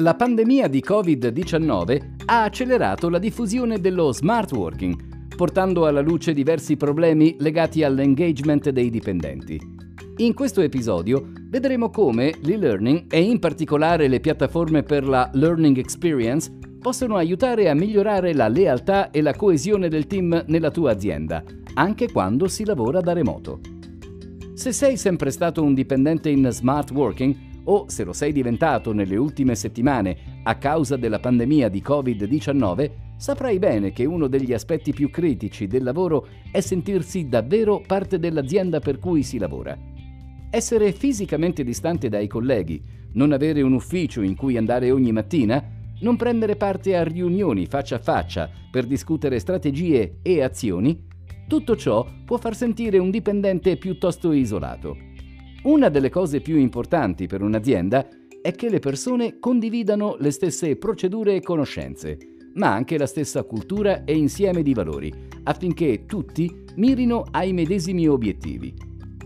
La pandemia di Covid-19 ha accelerato la diffusione dello smart working, portando alla luce diversi problemi legati all'engagement dei dipendenti. In questo episodio vedremo come l'e-learning e in particolare le piattaforme per la learning experience possono aiutare a migliorare la lealtà e la coesione del team nella tua azienda, anche quando si lavora da remoto. Se sei sempre stato un dipendente in smart working o se lo sei diventato nelle ultime settimane a causa della pandemia di Covid-19, saprai bene che uno degli aspetti più critici del lavoro è sentirsi davvero parte dell'azienda per cui si lavora. Essere fisicamente distante dai colleghi, non avere un ufficio in cui andare ogni mattina, non prendere parte a riunioni faccia a faccia per discutere strategie e azioni, tutto ciò può far sentire un dipendente piuttosto isolato. Una delle cose più importanti per un'azienda è che le persone condividano le stesse procedure e conoscenze, ma anche la stessa cultura e insieme di valori, affinché tutti mirino ai medesimi obiettivi.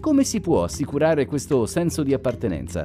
Come si può assicurare questo senso di appartenenza?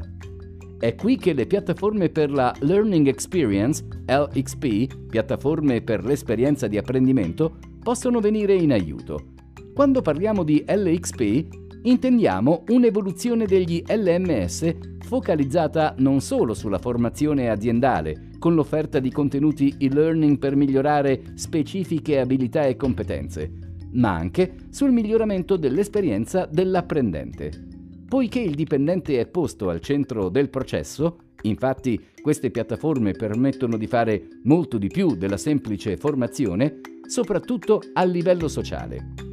È qui che le piattaforme per la Learning Experience, LXP, piattaforme per l'esperienza di apprendimento, possono venire in aiuto. Quando parliamo di LXP, intendiamo un'evoluzione degli LMS focalizzata non solo sulla formazione aziendale, con l'offerta di contenuti e-learning per migliorare specifiche abilità e competenze, ma anche sul miglioramento dell'esperienza dell'apprendente. Poiché il dipendente è posto al centro del processo, infatti queste piattaforme permettono di fare molto di più della semplice formazione, soprattutto a livello sociale.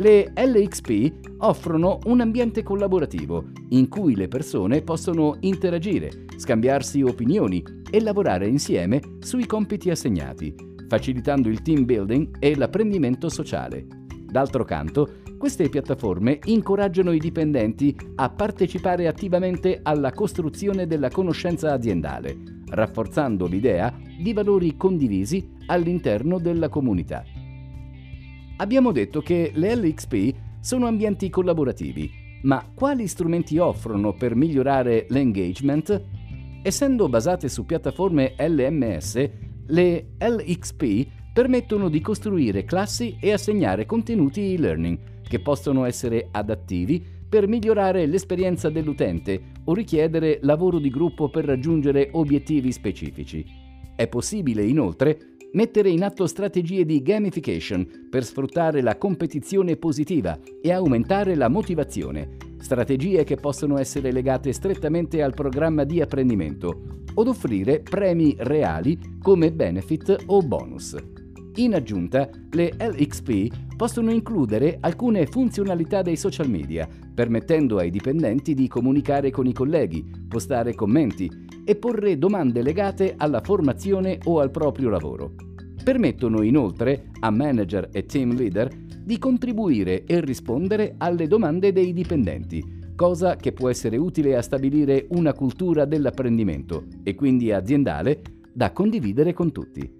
Le LXP offrono un ambiente collaborativo in cui le persone possono interagire, scambiarsi opinioni e lavorare insieme sui compiti assegnati, facilitando il team building e l'apprendimento sociale. D'altro canto, queste piattaforme incoraggiano i dipendenti a partecipare attivamente alla costruzione della conoscenza aziendale, rafforzando l'idea di valori condivisi all'interno della comunità. Abbiamo detto che le LXP sono ambienti collaborativi, ma quali strumenti offrono per migliorare l'engagement? Essendo basate su piattaforme LMS, le LXP permettono di costruire classi e assegnare contenuti e-learning che possono essere adattivi per migliorare l'esperienza dell'utente o richiedere lavoro di gruppo per raggiungere obiettivi specifici. È possibile inoltre mettere in atto strategie di gamification per sfruttare la competizione positiva e aumentare la motivazione, strategie che possono essere legate strettamente al programma di apprendimento od offrire premi reali come benefit o bonus. In aggiunta, le LXP possono includere alcune funzionalità dei social media, permettendo ai dipendenti di comunicare con i colleghi, postare commenti e porre domande legate alla formazione o al proprio lavoro. Permettono inoltre a manager e team leader di contribuire e rispondere alle domande dei dipendenti, cosa che può essere utile a stabilire una cultura dell'apprendimento e quindi aziendale da condividere con tutti.